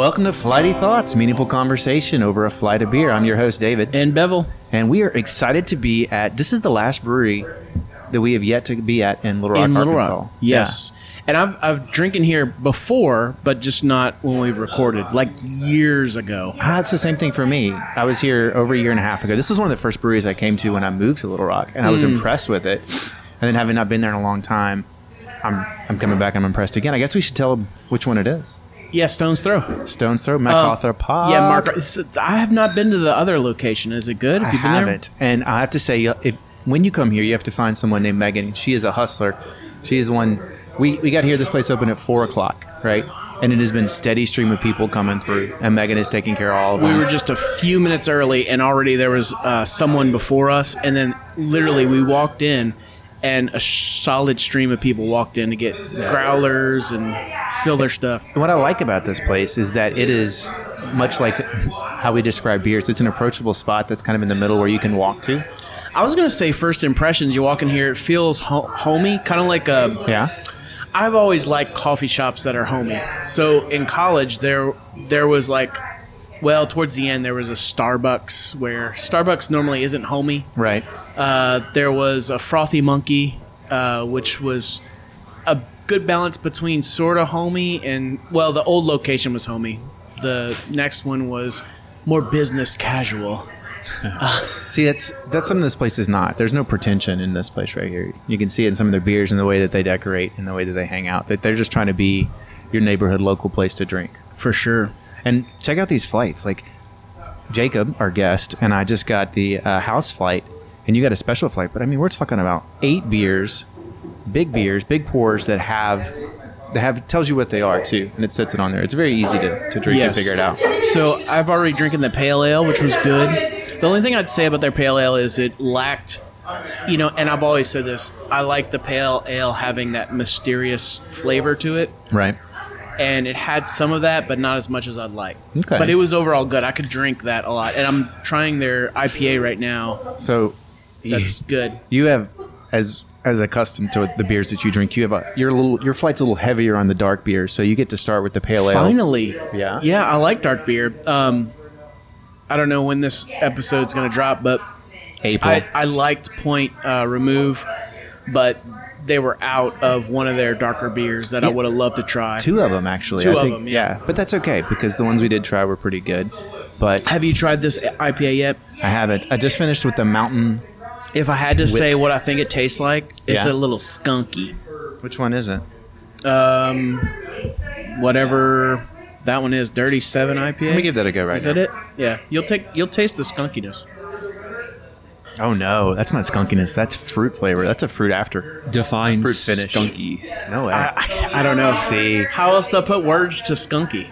Welcome to Flighty Thoughts, meaningful conversation over a flight of beer. I'm your host, David, And Bevel. and we are excited to be at. This is the last brewery that we have yet to be at in Little Rock, in Little Arkansas. Rock. Yes. And I've, I've drinking here before, but just not when we recorded, like years ago. Yeah. Ah, it's the same thing for me. I was here over a year and a half ago. This was one of the first breweries I came to when I moved to Little Rock, and I was impressed with it. And then having not been there in a long time, I'm I'm coming back. I'm impressed again. I guess we should tell them which one it is. Yeah, Stone's Throw. Stone's Throw, MacArthur Pub. Yeah, Mark. I have not been to the other location. Is it good? I Have you been there? haven't, and I have to say, if, when you come here, you have to find someone named Megan. She is a hustler. She is one. We we got here. This place opened at four o'clock, right? And it has been steady stream of people coming through, and Megan is taking care of all of them. We were just a few minutes early, and already there was uh, someone before us. And then literally, we walked in, and a solid stream of people walked in to get growlers and fill their stuff. what I like about this place is that it is much like how we describe beers. It's an approachable spot that's kind of in the middle where you can walk to. I was gonna say first impressions. You walk in here, it feels ho- homey, kind of like a. Yeah. I've always liked coffee shops that are homey. So in college, there there was like, well, towards the end, there was a Starbucks where Starbucks normally isn't homey. Right. Uh, there was a Frothy Monkey, uh, which was a good balance between sort of homey and well, the old location was homey. The next one was more business casual. See, that's that's something this place is not. There's no pretension in this place right here. You can see it in some of their beers and the way that they decorate and the way that they hang out. That they're just trying to be your neighborhood local place to drink. For sure. And check out these flights. Like Jacob, our guest, and I just got the uh, house flight, and you got a special flight. But I mean, we're talking about eight beers, big beers, big pours that have that have tells you what they are too, and it sets it on there. It's very easy to, to drink and figure it out. So I've already drinking the pale ale, which was good. The only thing I'd say about their pale ale is it lacked, you know, and I've always said this. I like the pale ale having that mysterious flavor to it, Right. And it had some of that, but not as much as I'd like. Okay. But it was overall good. I could drink that a lot, and I'm trying their IPA right now. So That's good. you have as as accustomed to the beers that you drink, you have a your little your flight's a little heavier on the dark beers, so you get to start with the pale ale. Finally, Yeah? yeah, I like dark beer. Um, I don't know when this episode's going to drop, but April. I, I liked Point uh, Remove, but they were out of one of their darker beers that I would have loved to try. Two of them actually. Two I of think, them, yeah. But that's okay because the ones we did try were pretty good. But Have you tried this IPA yet? I haven't. I just finished with the mountain. If I had to say what I think it tastes like, it's Yeah. a little skunky. Which one is it? Um, whatever that one is, Dirty Seven IPA. Let me give that a go right Is now. that it? Yeah, you'll take you'll taste the skunkiness. Oh no, that's not skunkiness. That's fruit flavor. That's a fruit after. Define Fruit finish. skunky. No way. I, I, I don't know. See. how else do I put words to skunky?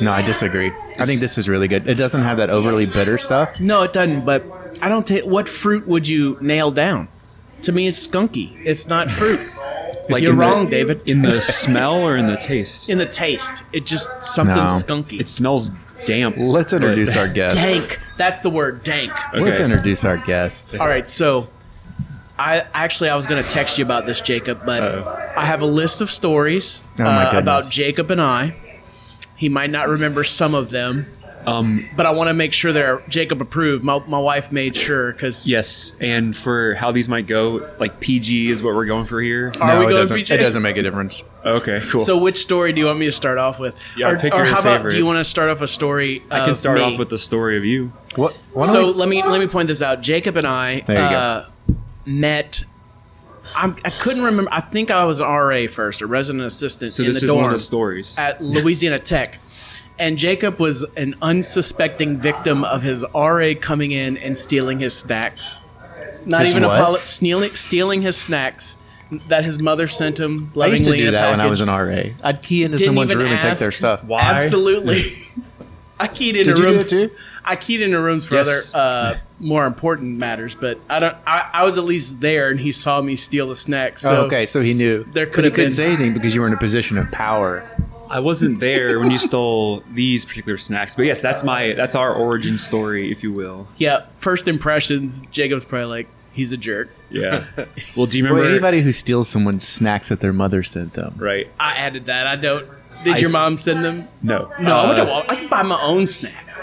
no, I disagree. I think this is really good. It doesn't have that overly bitter stuff. No, it doesn't. But I don't take. What fruit would you nail down? To me, it's skunky. It's not fruit. Like You're in the- wrong, David. In the smell or in the taste? In the taste, it just something No. skunky. It smells damp. Let's introduce our guest. dank. That's the word, dank. Let's Okay. introduce our guest. All right, so I actually I was going to text you about this, Jacob, but Uh-oh. I have a list of stories Oh, my uh, goodness. about Jacob and I. He might not remember some of them, Um, but I want to make sure they're Jacob approved. My, my wife made sure because yes, and for how these might go, like PG is what we're going for here. Are no, we it going doesn't, PG? it doesn't make a difference. Okay, cool. So, which story do you want me to start off with? Yeah, or, pick or your how about favorite. do you want to start off a story? I can start me? off with the story of you. What? Why So we- let me let me point this out. Jacob and I There you go. uh, met. I'm, I couldn't remember. I think I was RA first, a resident assistant So in this the is dorm one of the stories. at Louisiana Tech. And Jacob was an unsuspecting victim of his RA coming in and stealing his snacks. Not His even what? apolo- stealing stealing his snacks that his mother sent him. I used to do that when I was an RA. I'd key into Didn't someone's room and take their stuff. Why? Absolutely. I keyed into Did rooms. too? I keyed into rooms for Yes. other uh, more important matters, but I don't. I, I was at least there, and he saw me steal the snacks. So oh, okay, so he knew. there could have couldn't say anything because you were in a position of power. I wasn't there when you stole these particular snacks, but yes, that's my that's our origin story, if you will. Yeah, first impressions. Jacob's probably like, he's a jerk. Yeah. Well, do you Well, remember? anybody who steals someone's snacks that their mother sent them. right. I added that. I don't. Did I- your mom send them? No, No, I went to Uh, Wal- I can buy my own snacks.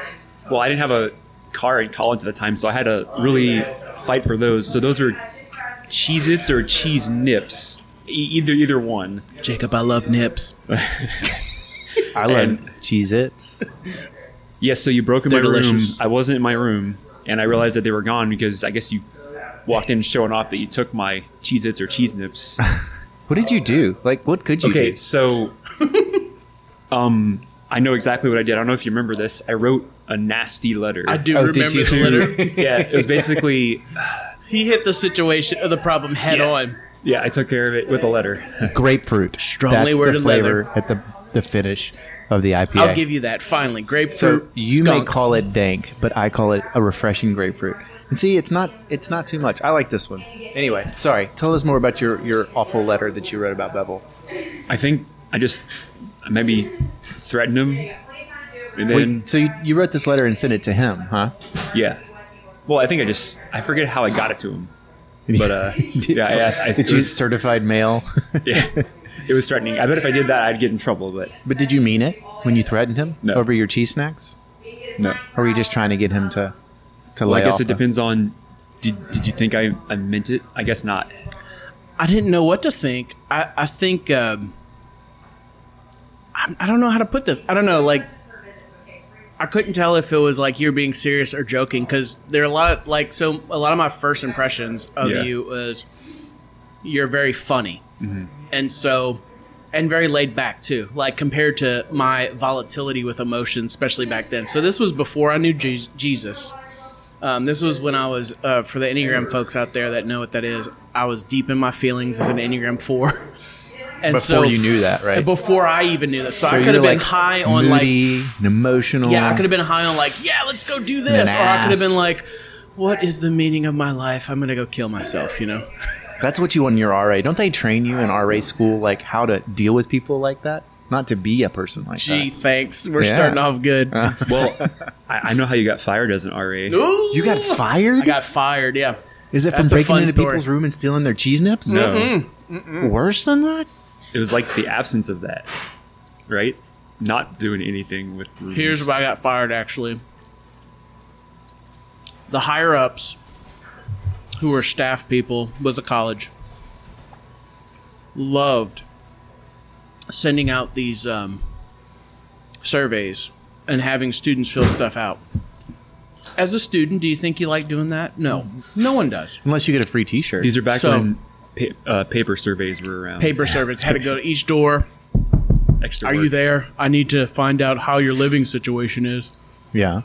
well, I didn't have a car in college at the time, so I had to really fight for those. So those are Cheez-Its or Cheese Nips, either either one. Jacob, I love nips. I love And- Cheez Its. Yes, so you broke in They're my delicious. room. I wasn't in my room, and I realized that they were gone because I guess you walked in showing off that you took my Cheez-Its or Cheese Nips. What did you do? Like, what could you Okay, do? so um, I know exactly what I did. I don't know if you remember this. I wrote a nasty letter. I do Oh, did remember you? the letter. yeah, it was basically he hit the situation or the problem head Yeah. on. Yeah. I took care of it with a letter. Grapefruit. Strongly That's the worded flavor leather. at the the finish of the IPA. I'll give you that. Finally, grapefruit. So you may call it dank, but I call it a refreshing grapefruit. And see, it's not it's not too much. I like this one. Anyway, sorry. Tell us more about your your awful letter that you wrote about Bevel. I think I just maybe threatened him, and then Wait, so you, you wrote this letter and sent it to him, huh? yeah. Well, I think I just I forget how I got it to him, but uh, Did- yeah, I asked. I, Did you was- certified mail? yeah, it was threatening. I bet if I did that, I'd get in trouble. But but did you mean it when you threatened him No. over your cheese snacks, no. or were you just trying to get him to to Well, lay I guess off it the- depends on. Did, did you think I, I meant it? I guess not. I didn't know what to think. I, I think um, I, I don't know how to put this. I don't know. Like I couldn't tell if it was like you're being serious or joking because there are a lot of like so a lot of my first impressions of Yeah. you was you're very funny Mm-hmm. and so and very laid back too like compared to my volatility with emotion especially back then so this was before i knew Je- jesus um, this was when i was uh, for the enneagram folks out there that know what that is i was deep in my feelings as an enneagram 4 and before so you knew that, right? before i even knew that so, i could have been like, high on like and emotional. yeah, I could have been high on like, yeah, let's go do this, or I could have been like, what is the meaning of my life? I'm gonna go kill myself, you know. That's what you want in your RA. Don't they train you in RA school like how to deal with people like that? Not to be a person like Gee, that. thanks. We're Yeah. starting off good. Uh. Well, I, I know how you got fired as an RA. Ooh, You got fired? I got fired. Yeah. Is it from That's a breaking into story. people's room and stealing their cheese nips? No, Worse than that? It was like the absence of that, right? Not doing anything with. Rooms. Here's why I got fired. Actually, the higher ups, who were staff people with the college, loved sending out these um, surveys and having students fill stuff out. As a student, do you think you like doing that? No, no one does. Unless you get a free T-shirt. These are back So- when pa- uh, paper surveys were around. Paper surveys had to go to each door. Extra Are work. you there? I need to find out how your living situation is. yeah.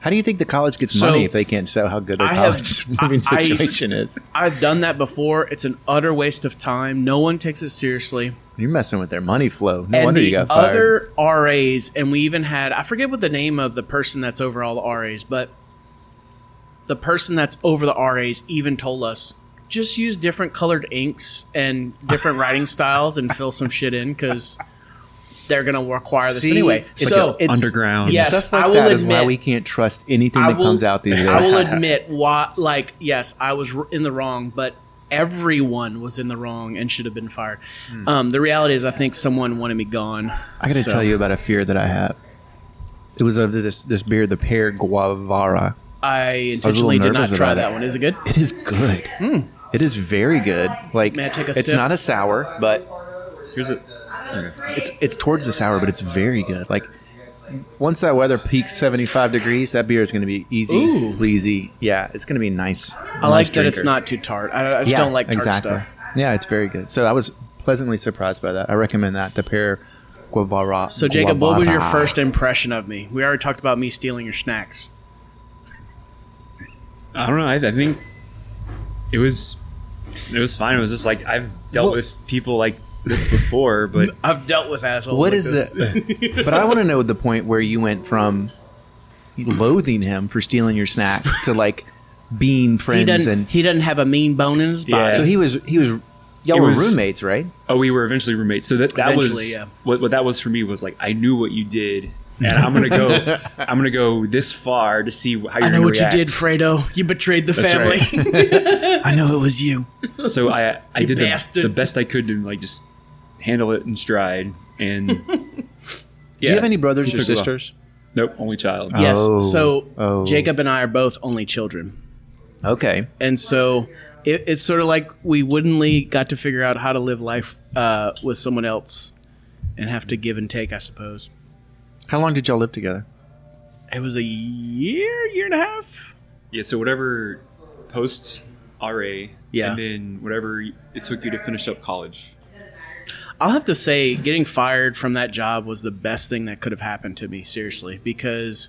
How do you think the college gets So, money if they can't show how good their I have- college living I- I- situation is? I've done that before. It's an utter waste of time. No one takes it seriously. You're messing with their money flow. No and wonder the you got fired. other RAs, and we even had I forget what the name of the person that's over all the RAs, but the person that's over the RAs even told us just use different colored inks and different writing styles and fill some shit in because they're gonna require this See, anyway. it's- so it's- underground. Yes, Stuff like I will that is why we can't trust anything I that comes out these days. I will admit, why, like, yes, I was in the wrong, but everyone was in the wrong and should have been fired. Um, the reality is, I think someone wanted me gone. I got to So- tell you about a fear that I have. It was of this this beer, the pear guavara. I intentionally did not try that it. one. Is it good? It is good. It is very good. Like May I take a it's sip? not a sour, but Here's a. Okay. it's it's towards the sour, but it's very good. Like once that weather peaks seventy five degrees, that beer is going to be easy, Ooh. pleasy. Yeah, it's going to be nice. I like that it's not too tart. I, I just don't like tart exactly. stuff. Yeah, it's very good. So I was pleasantly surprised by that. I recommend that the pear guavara. So, Jacob, what was your guavara. first impression of me? We already talked about me stealing your snacks. I don't know. I, I think it was. It was fine. It was just like I've dealt Well- with people like this before, but I've dealt with assholes. What like is this. the? but I want to know the point where you went from loathing him for stealing your snacks to like being friends doesn't. and He doesn't have a mean bone in his body. Yeah. so he was he was y'all It were was- roommates, right? oh, we were eventually roommates. So that that Eventually, was yeah. what what that was for me was like I knew what you did, and I'm gonna go. I'm gonna go this far to see how you're I know gonna what react. you did, Fredo. You betrayed the That's family. I know it was you. So I I You did the, the best I could to like just handle it in stride, and Do you have any brothers or took a while. sisters? Nope, only child. Oh. Yes. so oh. Jacob and I are both only children. Okay. and so it, it's sort of like we woodenly got to figure out how to live life uh, with someone else and have to give and take i suppose How long did y'all live together? it was a year year and a half Yeah, so whatever post RA, Yeah. and then whatever it took you to finish up college. i'll have to say getting fired from that job was the best thing that could have happened to me seriously because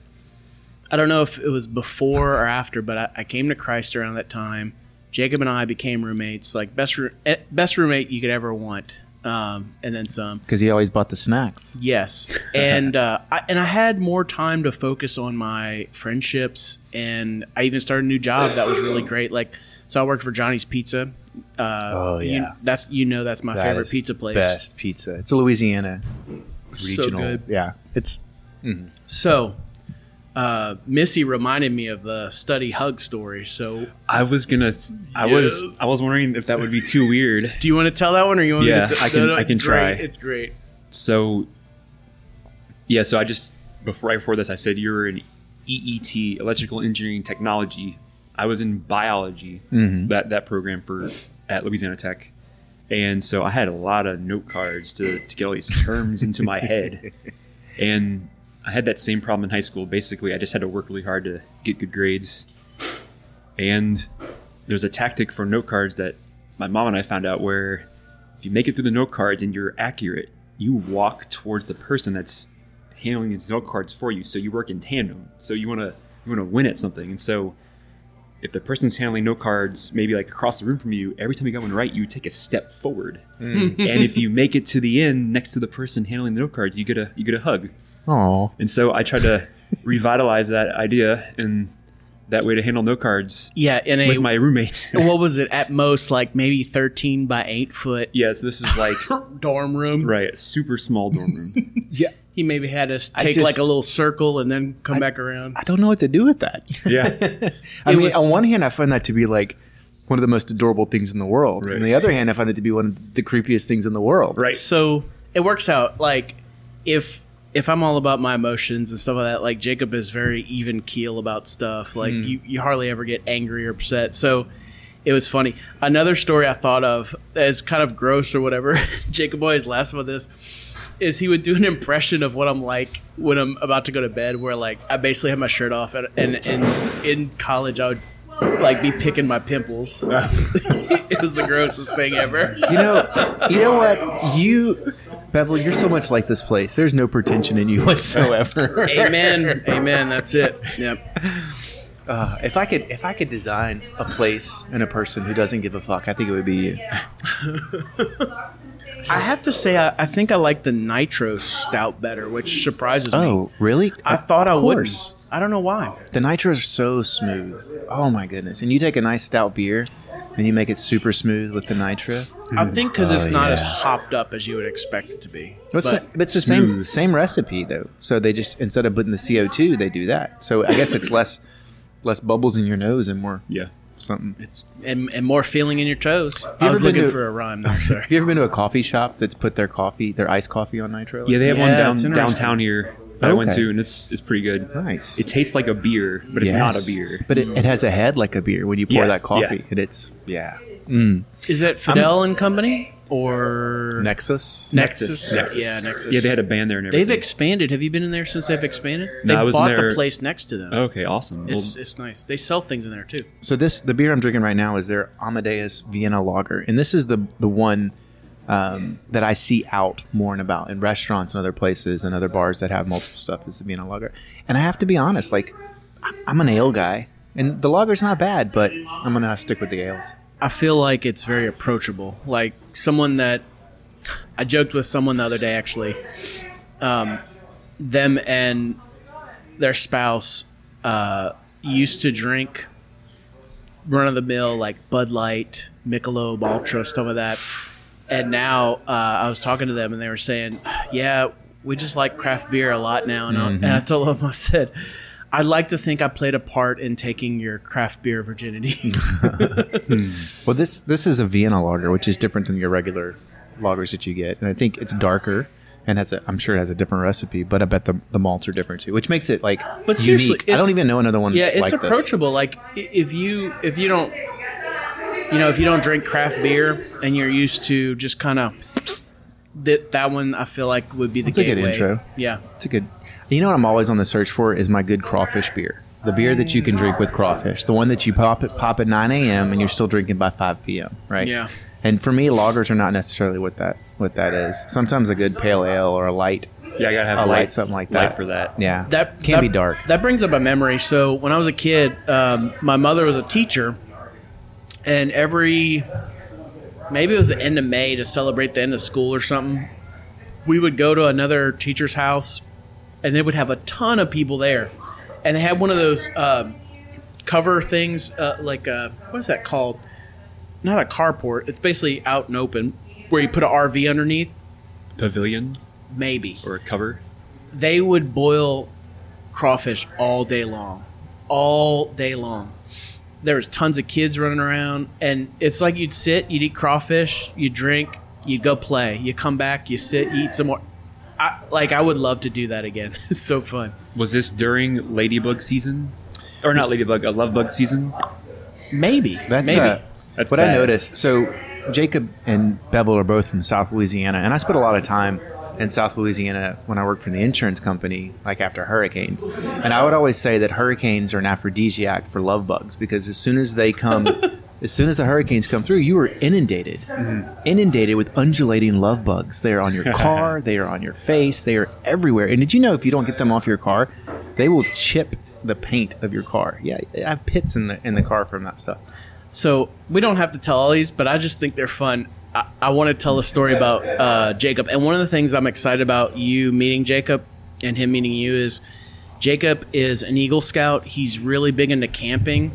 i don't know if it was before or after but i, I came to christ around that time jacob and i became roommates like best eh, best roommate you could ever want um, and then some Because he always bought the snacks. Yes, and uh, I, and I had more time to focus on my friendships, and I even started a new job that was really great. Like, so I worked for Johnny's Pizza. Uh, Oh, you- yeah. that's you know that's my That favorite pizza place. Best pizza. It's a Louisiana So regional. good. Yeah. It's So, uh, Missy reminded me of the study hug story. So, I was gonna. I was. I was wondering if that would be too weird. do you want to tell that one, or you want Yeah, me to? I can- I it's can try. Great. It's great. So, yeah. So I just before right before this, I said you were in EET, Electrical Engineering Technology. I was in biology, that that program for at Louisiana Tech, and so I had a lot of note cards to to get all these terms into my head, and I had that same problem in high school. Basically, I just had to work really hard to get good grades, and there's a tactic for note cards that my mom and I found out where if you make it through the note cards and you're accurate, you walk towards the person that's handling these note cards for you. So you work in tandem. So you wanna you wanna win at something. And so if the person's handling note cards maybe like across the room from you, every time you go one right, you take a step forward. Hmm. and if you make it to the end next to the person handling the note cards, you get a you get a hug. Oh. And so I tried to revitalize that idea and that way to handle note cards Yeah, in a with my roommate. what was it at most like maybe thirteen by eight foot yes, this is like dorm room. right, super small dorm room. Yeah. He maybe had us take just- like a little circle and then come back around. I don't know what to do with that. Yeah. I mean, was- on one hand, I find that to be like one of the most adorable things in the world. Right. On the other hand, I find it to be one of the creepiest things in the world. Right. So it works out. Like if if I'm all about my emotions and stuff like that, like Jacob is very even keel about stuff. Like mm. you, you hardly ever get angry or upset. So it was funny. Another story I thought of as kind of gross or whatever. Jacob always laughs about this. Is he would do an impression of what I'm like when I'm about to go to bed, where like I basically have my shirt off, and and, and in college I would like be picking my pimples. it was the grossest thing ever. You know, you know what? You, Bevel, you're so much like this place. There's no pretension in you whatsoever. Amen. Amen. That's it. Yep. Uh, if I could, if I could design a place and a person who doesn't give a fuck, I think it would be you. I have to say, I, I think I like the nitro stout better, which surprises me. Oh, really? I thought I would. course. I don't know why. The nitros are so smooth. Oh my goodness! And you take a nice stout beer, and you make it super smooth with the nitro. I think because it's Oh, not as hopped up as you would expect it to be. It's But the, it's the same smooth. same recipe though. So they just instead of putting the CO two, they do that. So I guess it's less less bubbles in your nose and more Yeah. something. it's and, and more feeling in your toes. I ever was been looking to- for a rhyme there. Sorry. Have you ever been to a coffee shop that's put their coffee, their iced coffee on nitro? Yeah, they have Yeah, one down interesting. downtown here that I went to, and it's it's pretty good. nice. It tastes like a beer, but it's not a beer. But it, it has a head like a beer when you pour Yeah, that coffee, yeah. and it's yeah. Mm. Is that Fidel and Company or Nexus. Nexus? Nexus. Yeah, Nexus. Yeah, they had a band there and everything. They've expanded. Have you been in there since they've expanded? No, they I was bought there- the place next to them. okay, awesome. Well, It's it's nice. They sell things in there too. So this the beer I'm drinking right now is their Amadeus Vienna Lager, and this is the the one um, that I see out more and about in restaurants and other places and other bars that have multiple stuff is the Vienna Lager. And I have to be honest, like I'm an ale guy, and the lager's not bad, but I'm gonna stick with the ales. I feel like it's very approachable. Like someone that I joked with someone the other day actually. Um, them and their spouse uh, used to drink run of the mill like Bud Light, Michelob Ultra, stuff like that. And now uh, I was talking to them and they were saying, "Yeah, we just like craft beer a lot now." And, I, and I told them, I said. I'd like to think I played a part in taking your craft beer virginity. Well, this this is a Vienna Lager, which is different than your regular lagers that you get, and I think it's darker and has a, I'm sure it has a different recipe, but I bet the, the malts are different too, which makes it like But seriously, unique. I don't even know another one. Yeah, it's like this. approachable. Like if you if you don't you know if you don't drink craft beer and you're used to just kind of that that one I feel like would be the It's a good intro. Yeah. It's a good. You know what I'm always on the search for is my good crawfish beer. The beer that you can drink with crawfish, the one that you pop at pop at 9 a.m. and you're still drinking by 5 p.m. Right? Yeah. And for me, lagers are not necessarily what that what that is. Sometimes a good pale ale or a light. Yeah, I gotta have I light, like something like light that. for that. Yeah, That can that- be dark. That brings up a memory. So when I was a kid, um, my mother was a teacher, and every maybe it was the end of May to celebrate the end of school or something. We would go to another teacher's house, and they would have a ton of people there, and they had one of those um, cover things, uh, like uh what is that called? Not a carport. It's basically out and open, where you put an RV underneath. Pavilion Maybe or a cover. they would boil crawfish all day long, all day long. There was tons of kids running around, and it's like you'd sit, you'd eat crawfish, you drink, you'd go play, you come back, you sit, you eat some more. I, like I would love to do that again. it's so fun. Was this during ladybug season, or not ladybug, a love bug season? Maybe. That's maybe. uh, That's what I noticed. So Jacob and Bevel are both from South Louisiana, and I spent a lot of time in South Louisiana when I worked for the insurance company, like after hurricanes. And I would always say that hurricanes are an aphrodisiac for love bugs because as soon as they come, as soon as the hurricanes come through, you are inundated, mm-hmm. inundated with undulating love bugs. They are on your car, they are on your face, they are everywhere. And did you know if you don't get them off your car, they will chip the paint of your car? Yeah, I have pits in the in the car from that stuff. So we don't have to tell all these, but I just think they're fun. I, I want to tell a story about uh, Jacob, and one of the things I'm excited about you meeting Jacob and him meeting you is Jacob is an Eagle Scout. He's really big into camping.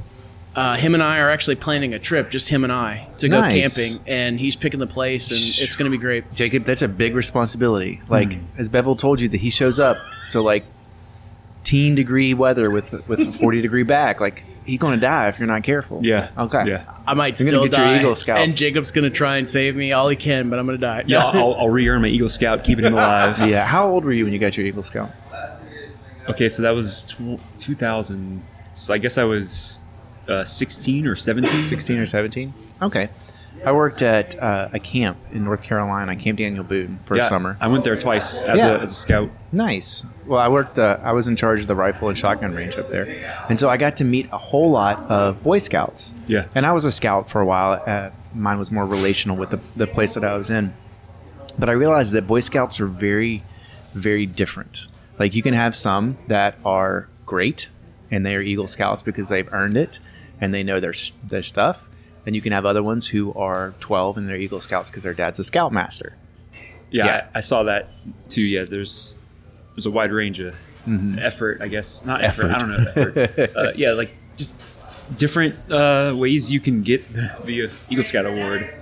Uh, him and I are actually planning a trip, just him and I, to go Nice. camping, and he's picking the place, and it's going to be great. Jacob, that's a big responsibility. Like as Bevel told you that he shows up to like teen degree weather with with a forty degree back. Like he's gonna die if you're not careful. Yeah. Okay. Yeah. I might You're gonna still get your die, Eagle Scout. and Jacob's going to try and save me all he can, but I'm going to die. Yeah, I'll, I'll re-earn my Eagle Scout, keeping him alive. Yeah. How old were you when you got your Eagle Scout? Okay, so that was tw- 2000. So I guess I was uh, 16 or 17. Sixteen or seventeen? Okay. I worked at uh, a camp in North Carolina, Camp Daniel Boone, for Yeah, a summer. I went there twice as, Yeah. a, as a scout. Nice. Well, I worked. I was in charge of the rifle and shotgun range up there, and so I got to meet a whole lot of Boy Scouts. Yeah. And I was a scout for a while. Uh, mine was more relational with the, the place that I was in, but I realized that Boy Scouts are very, very different. Like you can have some that are great, and they are Eagle Scouts because they've earned it, and they know their their stuff. And you can have other ones who are 12 and they're Eagle Scouts because their dad's a Scoutmaster. Yeah, Yeah. I, I saw that too. Yeah, there's there's a wide range of effort, I guess. Not effort. I don't know. Effort. uh, yeah, like just different uh, ways you can get the Eagle Scout award.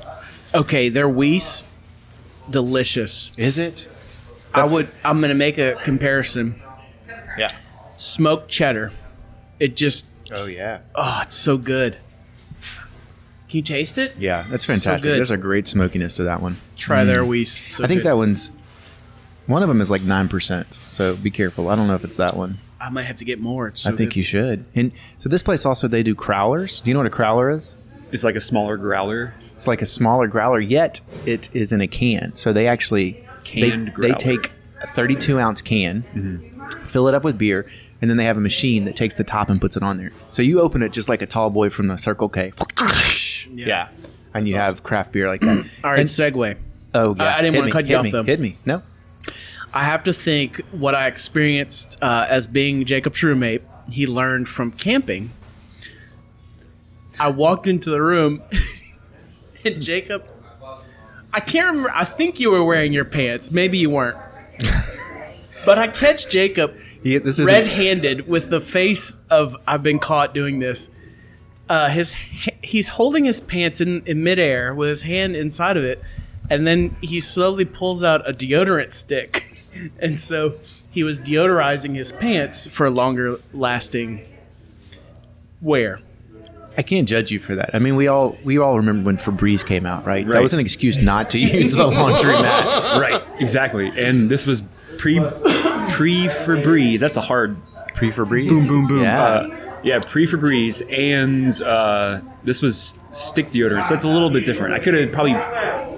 Okay, their Weiss, delicious. Is it? I would. I'm going to make a comparison. Yeah. Smoked cheddar. It just. Oh yeah. Oh, it's so good. Can you taste it? Yeah, that's fantastic. good. There's a great smokiness to that one. Try mm. their Weiss. So I think good. that one's one of them is like nine percent. So be careful. I don't know if it's that one. I might have to get more. It's so I think good. you should. And so this place also they do crowlers. Do you know what a crowler is? It's like a smaller growler. It's like a smaller growler, yet it is in a can. So they actually Canned they, they take a 32 ounce can, mm-hmm. fill it up with beer, and then they have a machine that takes the top and puts it on there. So you open it just like a tall boy from the Circle K. Yeah. And you have craft beer like that. All right, And- segue. oh, yeah. I- I didn't wanna me, cut you off, me, though. Hit me. No. I have to think what I experienced uh, as being Jacob's roommate. He learned from camping. I walked into the room, and Jacob. I can't remember. I think you were wearing your pants. Maybe you weren't. but I catch Jacob He, this is red-handed with the face of I've been caught doing this. Uh, his he's holding his pants in, in midair with his hand inside of it, and then he slowly pulls out a deodorant stick, and so he was deodorizing his pants for longer lasting wear. I can't judge you for that. I mean, we all we all remember when Febreze came out, right? That was an excuse not to use the laundry mat. right, exactly. And this was pre pre Febreze. That's a hard Pre Febreze. boom boom boom. Yeah. Uh, yeah, pre Febreze, and uh, this was stick deodorant. So it's a little bit different. I could have probably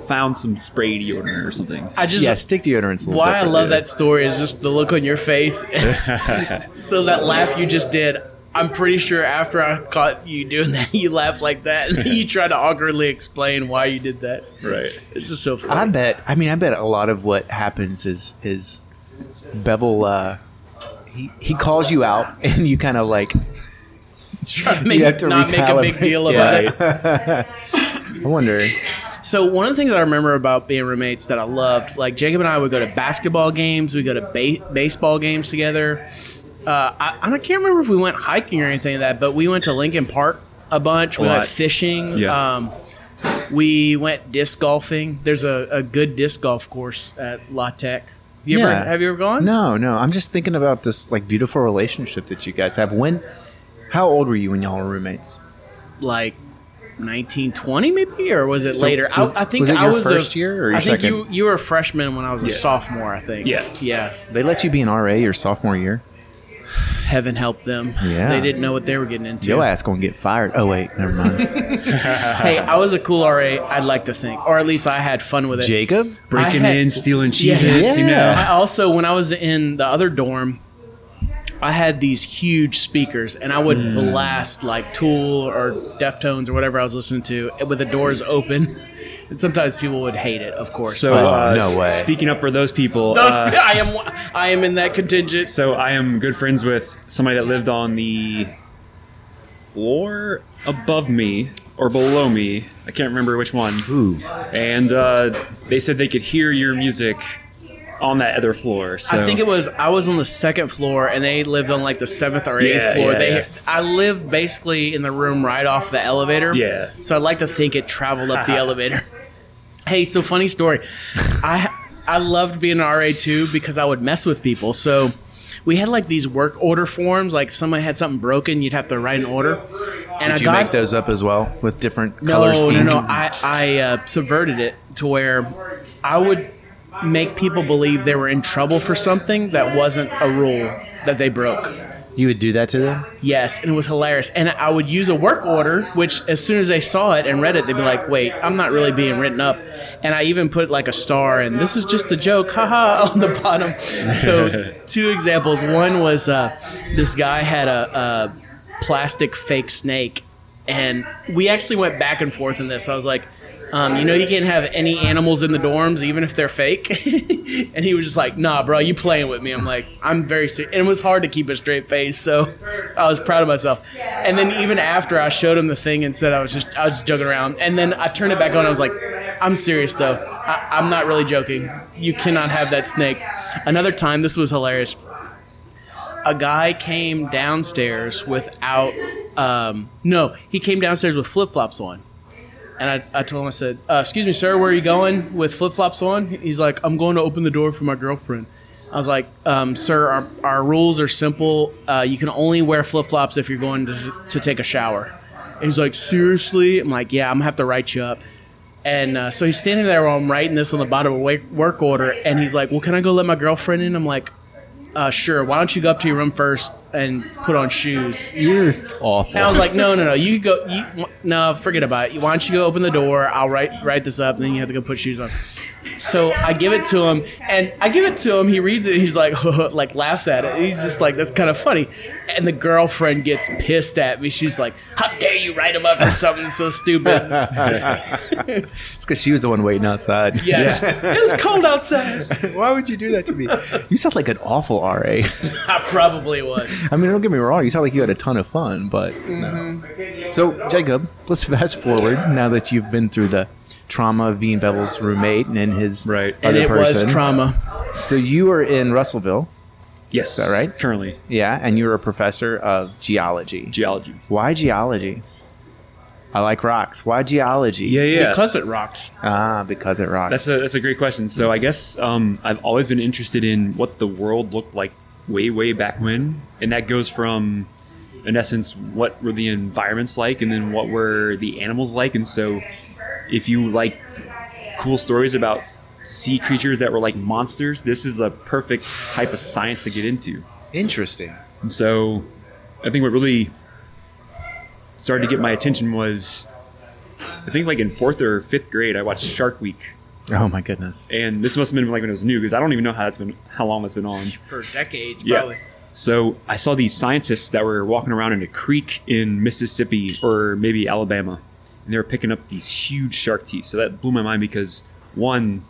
found some spray deodorant or something. I just yeah, stick deodorant's a little why I different. love that story is just the look on your face. so that laugh you just did, I'm pretty sure after I caught you doing that, you laughed like that, and you try to awkwardly explain why you did that. right. It's just so funny. I bet. I mean, I bet a lot of what happens is is Bevel. Uh, he he calls you out, and you kind of like. Try to make, you have to not make a big recalibrate. deal Yeah. about it. I wonder. So one of the things I remember about being roommates that I loved, like Jacob and I would go to basketball games, we go to ba- baseball games together. Uh, I, I can't remember if we went hiking or anything like that, but we went to Lincoln Park a bunch. We A went fishing. Yeah. Um, we went disc golfing. There's a, a good disc golf course at La Tech. You ever, Yeah. have you ever gone? No, no. I'm just thinking about this like beautiful relationship that you guys have. When? How old were you when y'all were roommates? Like 1920 maybe, or was it So later? was- I, I think was it I was first a, year or your I think second? you you were a freshman when I was a Yeah. sophomore. I think. Yeah. Yeah. They let you be an RA your sophomore year. Heaven help them. Yeah. They didn't know what they were getting into. Your ass gonna get fired. Oh wait, never mind. hey, I was a cool RA, I'd like to think. Or at least I had fun with it. Jacob. Breaking had- in, stealing Yeah. Cheez-Its, you know. Yeah. I also, when I was in the other dorm, I had these huge speakers and I would Hmm. blast like Tool or Deftones or whatever I was listening to with the doors open. And sometimes people would hate it, of course. So, uh, no way. speaking up for those people, Those- uh, I am I am in that contingent. so I am good friends with somebody that lived on the floor above me or below me. I can't remember which one. Ooh. And uh, they said they could hear your music on that other floor. So I think it was I was on the second floor and they lived on like the seventh or eighth Yeah, floor. yeah, they yeah. I lived basically in the room right off the elevator. Yeah. So I'd like to think it traveled up the elevator. Hey, so funny story. I I loved being an RA too because I would mess with people. So we had like these work order forms. Like if somebody had something broken, you'd have to write an order. And I Did you got make those up as well with different no, colors? no, ink? no. I I uh, subverted it to where I would make people believe they were in trouble for something that wasn't a rule that they broke. You would do that to them? Yes, and it was hilarious. And I would use a work order, which as soon as they saw it and read it, they'd be like, "Wait, I'm not really being written up." And I even put like a star, and this is just a joke, haha, on the bottom. So two examples. One was uh, this guy had a, a plastic fake snake, and we actually went back and forth in this. I was like. Um, you know you can't have any animals in the dorms, even if they're fake. and he was just like, "Nah, bro, you playing with me?" I'm like, "I'm very serious." And it was hard to keep a straight face, so I was proud of myself. And then even after I showed him the thing and said I was just I was joking around, and then I turned it back on. I was like, "I'm serious though. I, I'm not really joking. You cannot have that snake." Another time, this was hilarious. A guy came downstairs without. Um, no, he came downstairs with flip flops on. And I, I told him, I said, uh, Excuse me, sir, where are you going with flip flops on? He's like, I'm going to open the door for my girlfriend. I was like, um, Sir, our, our rules are simple. Uh, you can only wear flip flops if you're going to, to take a shower. And he's like, Seriously? I'm like, Yeah, I'm going to have to write you up. And uh, so he's standing there while I'm writing this on the bottom of a work order. And he's like, Well, can I go let my girlfriend in? I'm like, uh, Sure. Why don't you go up to your room first and put on shoes? You're awful. And I was like, no, no, no. You go. You, no, forget about it. Why don't you go open the door? I'll write write this up, and then you have to go put shoes on. So I give it to him, and I give it to him. He reads it. And he's like, like laughs at it. He's just like, that's kind of funny. And the girlfriend gets pissed at me. She's like, how dare you write him up for something so stupid? it's because she was the one waiting outside. Yeah, it was cold outside. Why would you do that to me? You sound like an awful RA. I probably was. I mean, don't get me wrong. You sound like you had a ton of fun, but no. Mm-hmm. So, Jacob, let's fast forward now that you've been through the trauma of being Bevel's roommate and then his Right. And other it person. was trauma. So you were in Russellville, yes, that right? Currently, yeah, and you were a professor of geology. geology. Why geology? I like rocks. Why geology? Yeah, yeah. Because it rocks. Ah, because it rocks. That's a that's a great question. So I guess um, I've always been interested in what the world looked like way way back when, and that goes from in essence, what were the environments like, and then what were the animals like. And so, if you like cool stories about sea creatures that were like monsters, this is a perfect type of science to get into. Interesting. And so, I think what really started to get my attention was, I think like in fourth or fifth grade, I watched Shark Week, Oh my goodness. and this must have been like when it was new because I don't even know how that's been how long that's been on. for decades, Yeah. probably. So I saw these scientists that were walking around in a creek in Mississippi or maybe Alabama, and they were picking up these huge shark teeth. So that blew my mind because one,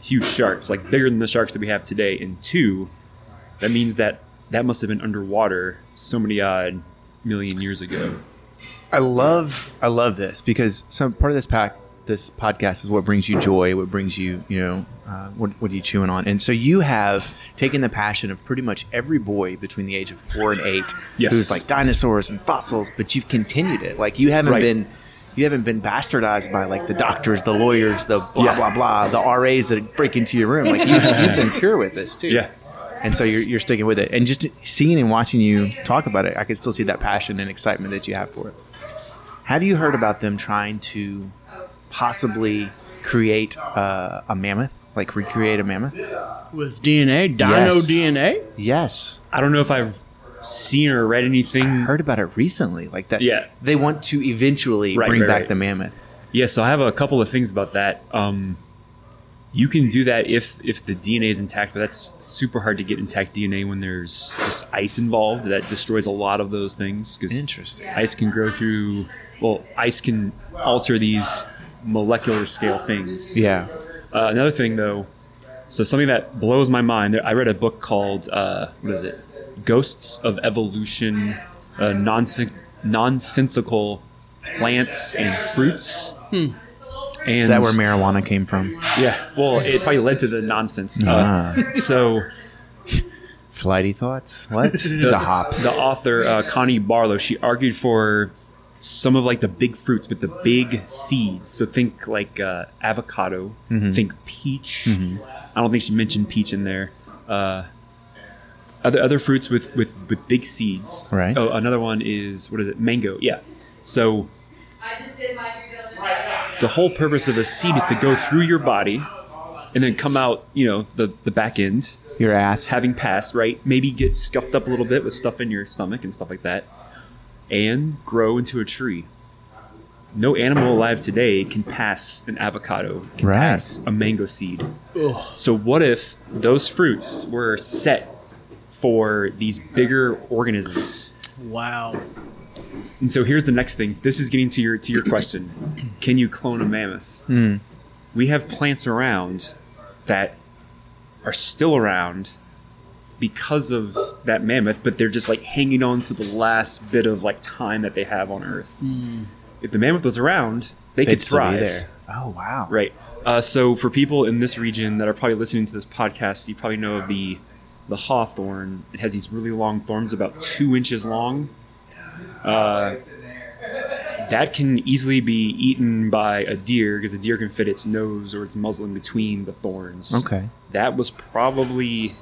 huge sharks, like bigger than the sharks that we have today, and two, that means that that must have been underwater so many odd million years ago. I love I love this because some part of this pack this podcast is what brings you joy, what brings you you know uh, what what are you chewing on, and so you have taken the passion of pretty much every boy between the age of four and eight Yes. who's like dinosaurs and fossils, but you've continued it. Like you haven't Right. been. You haven't been bastardized by like the doctors, the lawyers, the blah Yeah. blah blah, the RAs that break into your room. Like you've, you've been pure with this too. Yeah. And so you're, you're sticking with it. And just seeing and watching you talk about it, I can still see that passion and excitement that you have for it. Have you heard about them trying to possibly create uh, a mammoth, like recreate a mammoth? With DNA, dino Yes. DNA. Yes. I don't know if I've seen or read anything. Heard about it recently, like that. Yeah. They want to eventually Right, bring right, back right. the mammoth. Yeah, so I have a couple of things about that. Um, you can do that if if the DNA is intact, but that's super hard to get intact DNA when there's just ice involved. That destroys a lot of those things because Interesting. ice can grow through. Well, ice can alter these molecular scale things. Yeah. Uh, another thing, though, so something that blows my mind. I read a book called uh, what is it? Ghosts of Evolution, uh, nonsens- nonsensical plants and fruits. And Is that where marijuana came from? Yeah, well, it probably led to the nonsense. Ah. Uh, so Flighty thoughts? What? the, hops. The author uh, Connie Barlow, she argued for some of like the big fruits with the big seeds. So think like uh, avocado, Mm-hmm. think peach. I don't think she mentioned peach in there. Uh, other other fruits with with with big seeds. Right. Oh, another one is what is it? Mango. Yeah. So I just did my due the whole purpose of a seed is to go through your body and then come out, you know, the the back end Your ass. having passed, right? Maybe get scuffed up a little bit with stuff in your stomach and stuff like that, and grow into a tree. No animal alive today can pass an avocado, can Right. pass a mango seed. Ugh. So what if those fruits were set for these bigger organisms? Wow. And so here's the next thing. This is getting to your to your question. Can you clone a mammoth? We have plants around that are still around because of that mammoth, but they're just like hanging on to the last bit of like time that they have on Earth. If the mammoth was around, they They'd could thrive. be there. Oh wow. Right. Uh, so for people in this region that are probably listening to this podcast, you probably know of the the hawthorn. It has these really long thorns, about two inches long. Uh, that can easily be eaten by a deer because a deer can fit its nose or its muzzle in between the thorns. Okay. That was probably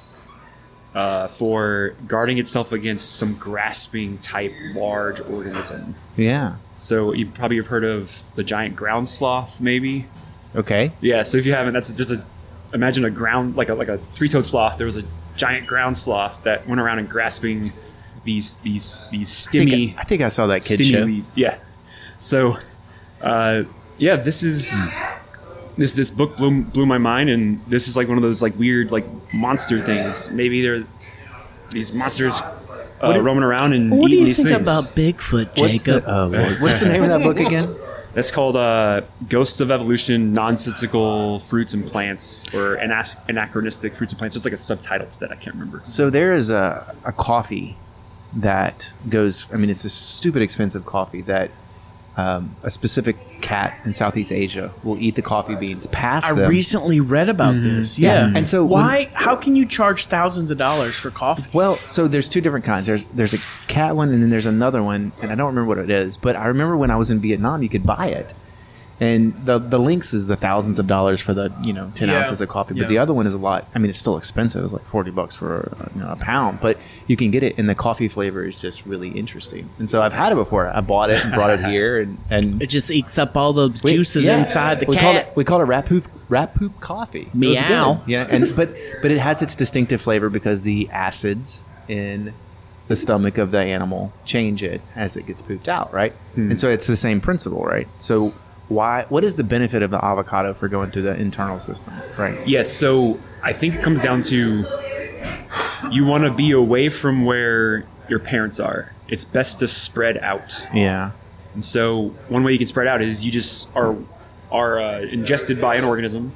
uh, for guarding itself against some grasping type large organism. Yeah. So you probably have heard of the giant ground sloth, maybe. Okay. Yeah, so if you haven't, that's just a, imagine a ground like a like a three-toed sloth. There was a giant ground sloth that went around and grasping these these these I think, stimmy I think I saw that kid show. leaves. Yeah. So, uh, yeah, this is this this book blew blew my mind, and this is like one of those like weird like monster things. Maybe they're these monsters uh, roaming around and What do eating you these think things. about Bigfoot, What's Jacob? the, oh Lord. What's the name of that book again? That's called uh, Ghosts of Evolution, Nonsensical Fruits and Plants, or Anachronistic Fruits and Plants. There's like a subtitle to that. I can't remember. So there is a, a coffee that goes. I mean, it's a stupid expensive coffee that um, a specific cat in Southeast Asia will eat the coffee beans, pass I them. recently read about this. Yeah. Yeah. And so why? how can you charge thousands of dollars for coffee? well, so there's two different kinds. There's there's a cat one, and then there's another one, and I don't remember what it is. But I remember when I was in Vietnam, you could buy it, And the the Lynx is the thousands of dollars for the you know ten Yeah. ounces of coffee, but Yeah. the other one is a lot. I mean, it's still expensive. It's like forty bucks for you know, a pound, but you can get it, and the coffee flavor is just really interesting. And so I've had it before. I bought it and brought it here, and and It just eats up all those we- juices yeah. inside the we cat. Called it, we called it rat poop rat poop coffee. Meow. Yeah, and but but it has its distinctive flavor because the acids in the stomach of the animal change it as it gets pooped out, right? Hmm. And so it's the same principle, right? So why? What is the benefit of the avocado for going through the internal system, right? Yes, so I think it comes down to you want to be away from where your parents are. It's best to spread out. Yeah. And so one way you can spread out is you just are are uh, ingested by an organism,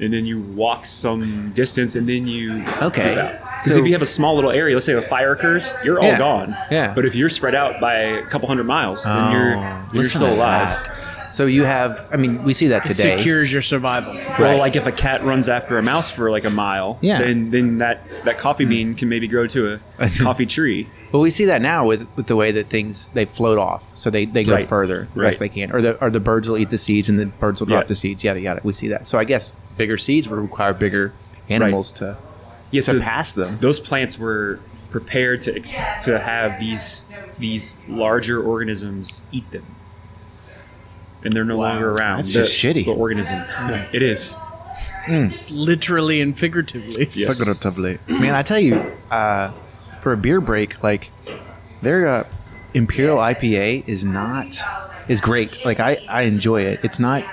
and then you walk some distance, and then you Okay. Because So- if you have a small little area, let's say a fire occurs, you're all Yeah. gone. Yeah. But if you're spread out by a couple hundred miles, then you're Oh, you're still alive. that. So you have, I mean, we see that today. secures your survival. Right. Well, like if a cat runs after a mouse for like a mile, Yeah. then then that that coffee hmm. bean can maybe grow to a coffee tree. But we see that now with, with the way that things they float off, so they, they go Right. further the Right. best they can, or the or the birds will eat the seeds and the birds will drop Yeah. the seeds. Yada yada. We see that. So I guess bigger seeds would require bigger animals to Yeah, to so pass them. those plants were prepared to ex- to have these these larger organisms eat them, and they're no longer around. That's the, just shitty. The organism, it is. Literally and figuratively. Yes. Figuratively. Man, I tell you, uh, for a beer break, like their uh, Imperial IPA is not is great. Like I I enjoy it. It's not.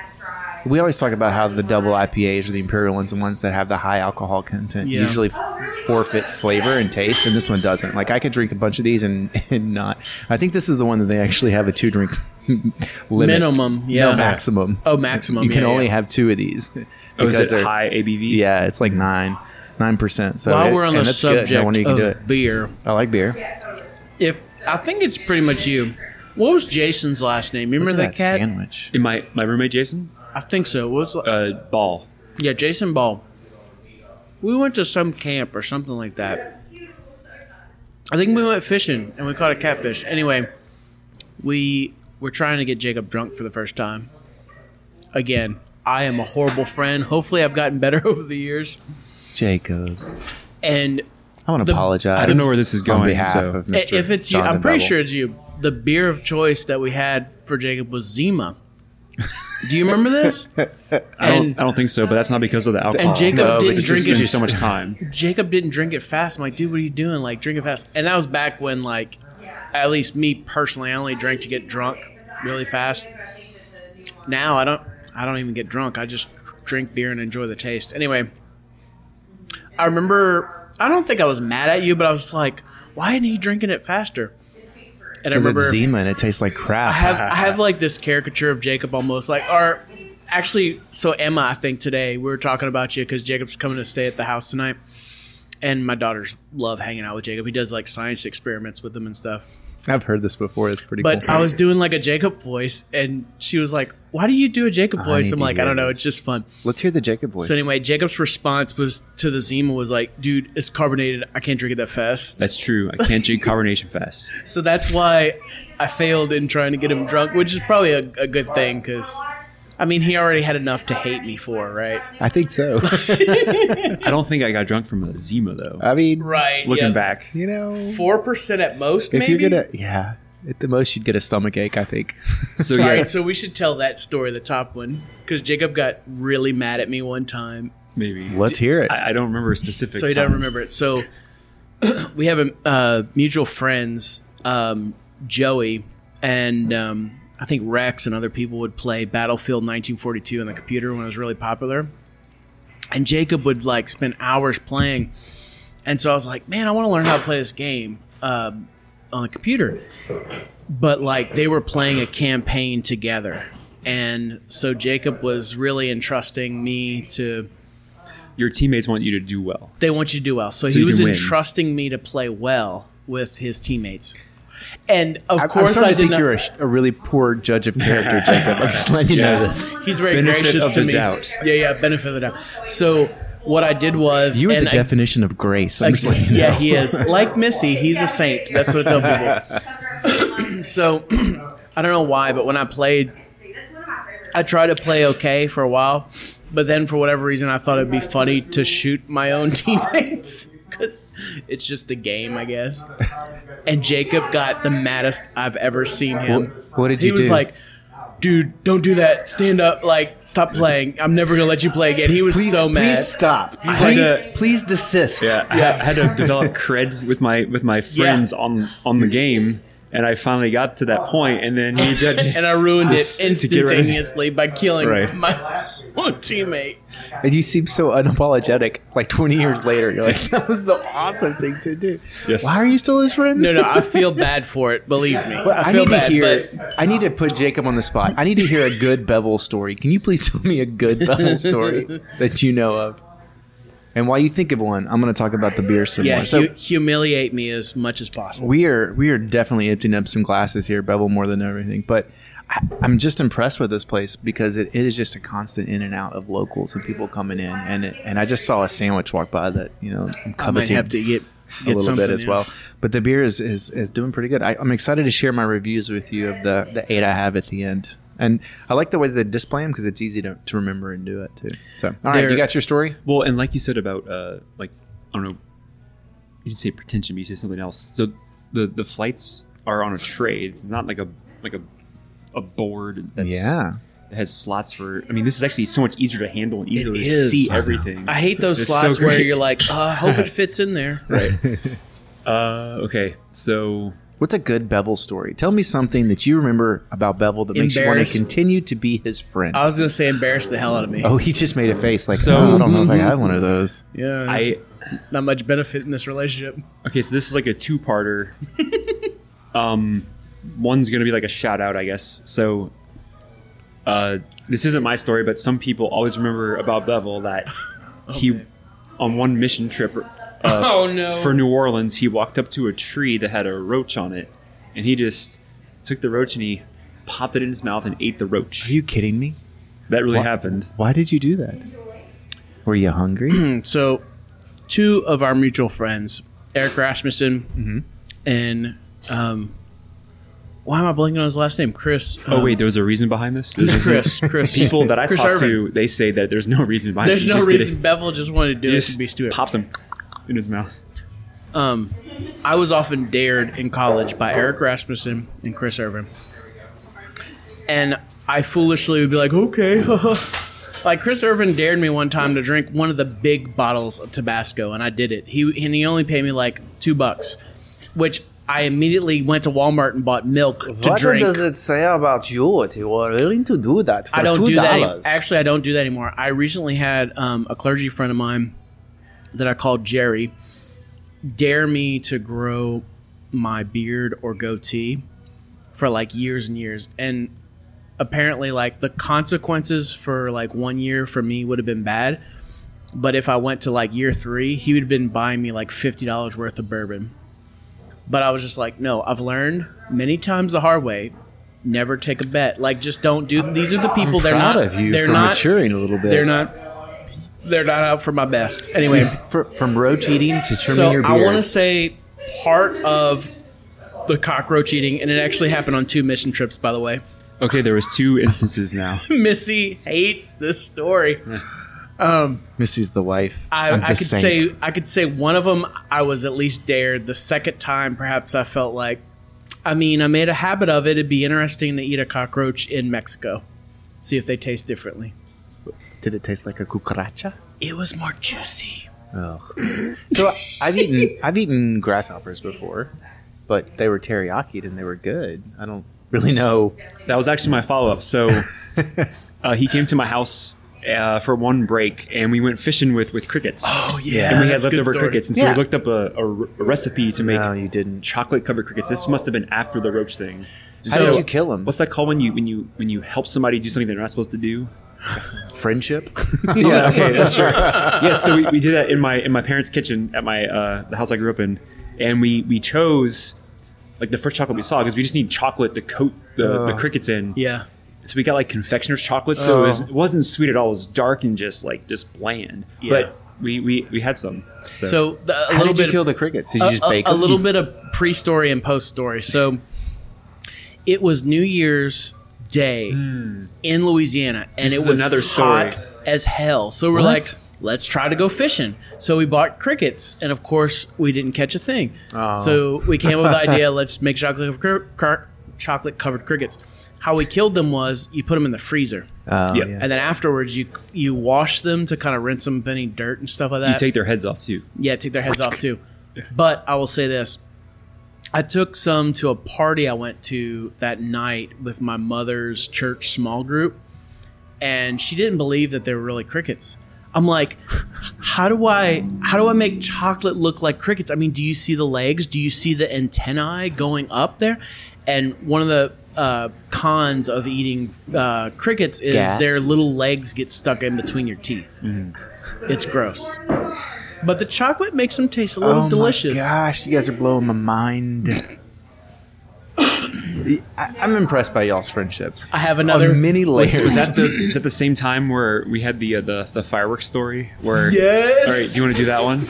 We always talk about how the double IPAs or the Imperial ones, the ones that have the high alcohol content, Yeah. usually f- forfeit flavor and taste, and this one doesn't. Like I could drink a bunch of these and, and not. I think this is the one that they actually have a two drink limit. Minimum, yeah. no maximum. Oh, maximum. You can yeah, only yeah. have two of these. Oh, is because it they're- high ABV? Yeah, it's like nine, nine percent. So While it- we're on the subject no wonder you can do of beer, I like beer. if I think it's pretty much you. What was Jason's last name? You remember Look that, cat? sandwich? In my my roommate Jason, I think so. What was uh, Ball. yeah, Jason Ball. We went to some camp or something like that. I think we went fishing and we caught a catfish. Anyway, we were trying to get Jacob drunk for the first time. Again, I am a horrible friend. Hopefully, I've gotten better over the years. Jacob. And I want to The- apologize. I don't know where this is on going, behalf so- of Mr. if it's you, Jonathan I'm pretty Bevel. sure it's you. The beer of choice that we had for Jacob was Zima. Do you remember this? I don't I don't think so, but that's not because of the alcohol. And Jacob No, didn't it's drink It's it. just so much time. Jacob didn't drink it fast. I'm like, dude, what are you doing? Like, drink it fast. And that was back when, like, at least me personally, I only drank to get drunk really fast. Now I don't. I don't even get drunk. I just drink beer and enjoy the taste. Anyway, I remember. I don't think I was mad at you, but I was like, why isn't he drinking it faster? And I Because remember it's Zima and it tastes like crap. I have I have like this caricature of Jacob almost like or actually so Emma I think today we were talking about you because Jacob's coming to stay at the house tonight and my daughters love hanging out with Jacob he does like science experiments with them and stuff I've heard this before. It's pretty but cool. I was doing like a Jacob voice and she was like why do you do a Jacob voice I'm like I don't know this. it's just fun Let's hear the Jacob voice. so anyway Jacob's response was to the Zima was like dude it's carbonated I can't drink it that fast That's true. I can't drink carbonation fast. So that's why I failed in trying to get him drunk, which is probably a, a good thing because, I mean, he already had enough to hate me for, right? I think so. I don't think I got drunk from a Zima though. I mean, Right. Looking back, you know, four percent at most. if maybe? you're gonna, yeah, at the most you'd get a stomach ache. I think. so yeah, right, so we should tell that story, the top one, because Jacob got really mad at me one time, maybe. Let's hear it. I, I don't remember a specific. so he time. doesn't remember it. So we have a uh, mutual friends, um, Joey, and um, I think Rex and other people would play Battlefield 1942 on the computer when it was really popular. And Jacob would like spend hours playing, and so I was like, "Man, I want to learn how to play this game um, on the computer." But like they were playing a campaign together, and so Jacob was really entrusting me to Your teammates want you to do well. they want you to do well. So, So he was entrusting me to play well with his teammates. And of I'm course, I to did think not. you're a, sh- a really poor judge of character, Jacob. I'm just letting you know this. he's very Benefit gracious of to the me. doubt. Yeah, yeah, benefit of the doubt. So what I did was You are the I- definition of grace. I'm just letting you yeah, he is like Missy. He's a saint. That's what I tell people. so I don't know why, but when I played, See, that's one of my favorite I tried to play okay for a while, but then for whatever reason, I thought it'd be funny to shoot my own teammates because it's just a game, I guess. And Jacob got the maddest I've ever seen him. What- what did you do? he was do? like, "Dude, don't do that. Stand up. Like, stop playing. I'm never gonna let you play again." He was Please, so mad. please stop. had Please, to- please desist. Yeah, I had, I had to develop cred with my with my friends on on the game, and I finally got to that point, and then he did. and I ruined it Just to get rid instantaneously by killing Right. my own teammate. And you seem so unapologetic. Like 20 years later, you're like, that was the awesome thing to do. Yes. Why are you still his friend? No, no, I feel bad for it. Believe me, Well, I I, feel need bad. to hear. but I need to put Jacob on the spot. I need to hear a good Bevel story. Can you please tell me a good Bevel story that you know of? And while you think of one, I'm going to talk about the beer some yeah, more. So hu- humiliate me as much as possible. we are we are definitely emptying up some glasses here, Bevel more than everything. But I, I'm just impressed with this place because it, it is just a constant in and out of locals and people coming in. And it, and I just saw a sandwich walk by that you know I'm I might have to get a little bit as yeah. well. But the beer is, is, is doing pretty good. I, I'm excited to share my reviews with you of the, the eight I have at the end. And I like the way they display them because it's easy to, to remember and do it too. So, all right, They're- you got your story? Well, and like you said about uh, like I don't know, you didn't say pretension, but you said something else. So the the flights are on a tray. It's not like a like a a board that's Yeah. that has slots for. I mean, this is actually so much easier to handle and easier to is. see everything. I hate those It's so slots where you're like, oh, I hope it fits in there. right. uh, okay, so What's a good Bevel story? Tell me something that you remember about Bevel that makes you want to continue to be his friend. I was gonna say embarrass the hell out of me. oh, he just made a face like, So- oh, I don't know if I had one of those. yeah, I not much benefit in this relationship. okay, so this is like a two parter. um, one's gonna be like a shout out, I guess. So. Uh, this isn't my story, but some people always remember about Bevel that he, on one mission trip, uh, Oh, no. for New Orleans, he walked up to a tree that had a roach on it, and he just took the roach and he popped it in his mouth and ate the roach. Are you kidding me? that really What? happened. Why did you do that? Were you hungry? So, two of our mutual friends, Eric Rasmussen Mm-hmm. and um, why am I blanking on his last name? Chris. Oh um, wait, there was a reason behind this. This is- Chris. Chris. People that I Chris talk Irvin. to, they say that there's no reason behind this. There's it. He no reason. Bevel just wanted to do He it just to be stupid. pops him in his mouth. Um, I was often dared in college by Eric Rasmussen and Chris Irvin. And I foolishly would be like, okay. like Chris Irvin dared me one time to drink one of the big bottles of Tabasco, and I did it. He and he only paid me like two bucks, which I immediately went to Walmart and bought milk to What drink. does it say about you that you were willing to do that for I don't $2? do that. Actually, I don't do that anymore. I recently had um, a clergy friend of mine that I called Jerry dare me to grow my beard or goatee for like years and years, and apparently, like the consequences for like one year for me would have been bad. But if I went to like year three, he would have been buying me like fifty dollars worth of bourbon. But I was just like, no, I've learned many times the hard way. Never take a bet. Like, just don't do. These are the people. they're not. of you they're for not. maturing a little bit. They're not. They're not out for my best. Anyway, For, from roach eating to trimming so your I want to say part of the cockroach eating, and it actually happened on two mission trips, by the way. Okay, there was two instances now. Missy hates this story. Um, Missy's the wife. I, of the I could saint. say I could say one of them I was at least dared. The second time, perhaps I felt like, I mean, I made a habit of it. It'd be interesting to eat a cockroach in Mexico, see if they taste differently. Did it taste like a cucaracha? It was more juicy. So I've eaten I've eaten grasshoppers before, but they were teriyaki and they were good. I don't really know. That was actually my follow up. So uh, he came to my house uh, for one break, and we went fishing with with crickets. Oh yeah, and we had that's a good leftover crickets, and so Yeah. we looked up a, a, a recipe to make No, you didn't. chocolate covered crickets. This must have been after the roach thing. How So- did you kill him? What's that called when you when you when you help somebody do something they're not supposed to do? Friendship. yeah, okay, that's true. Yeah, so we, we did that in my in my parents' kitchen at my uh, the house I grew up in, and we we chose like the first chocolate we saw because we just need chocolate to coat the, the crickets in. Yeah. So we got like confectioner's chocolate, so it, was, it wasn't sweet at all. It was dark and just like just bland. Yeah. But we, we we had some. So, So the, a How little did you bit kill the crickets? Did you just a, bake a, a them? little bit of pre-story and post-story. So it was New Year's day hmm. in Louisiana, and This it is was another story. hot as hell. So we're What? like, let's try to go fishing. So we bought crickets, and of course, we didn't catch a thing. Oh. So we came up with the idea: let's make chocolate covered, cr- chocolate covered crickets. How we killed them was you put them in the freezer, Oh, Yeah. yeah. and then afterwards you you wash them to kind of rinse them of any dirt and stuff like that. You take their heads off too. Yeah, take their heads off too. But I will say this. I took some to a party I went to that night with my mother's church small group, and she didn't believe that they were really crickets. I'm like, how do I how do I make chocolate look like crickets? I mean, do you see the legs? Do you see the antennae going up there? And one of the uh, cons of eating uh, crickets is Gas? their little legs get stuck in between your teeth. It's gross. But the chocolate makes them taste a little oh delicious. my gosh, you guys are blowing my mind. I, I'm impressed by y'all's friendship. I have another. On many layers. Was that the is that the same time where we had the uh, the the fireworks story? Where Yes. All right, do you want to do that one?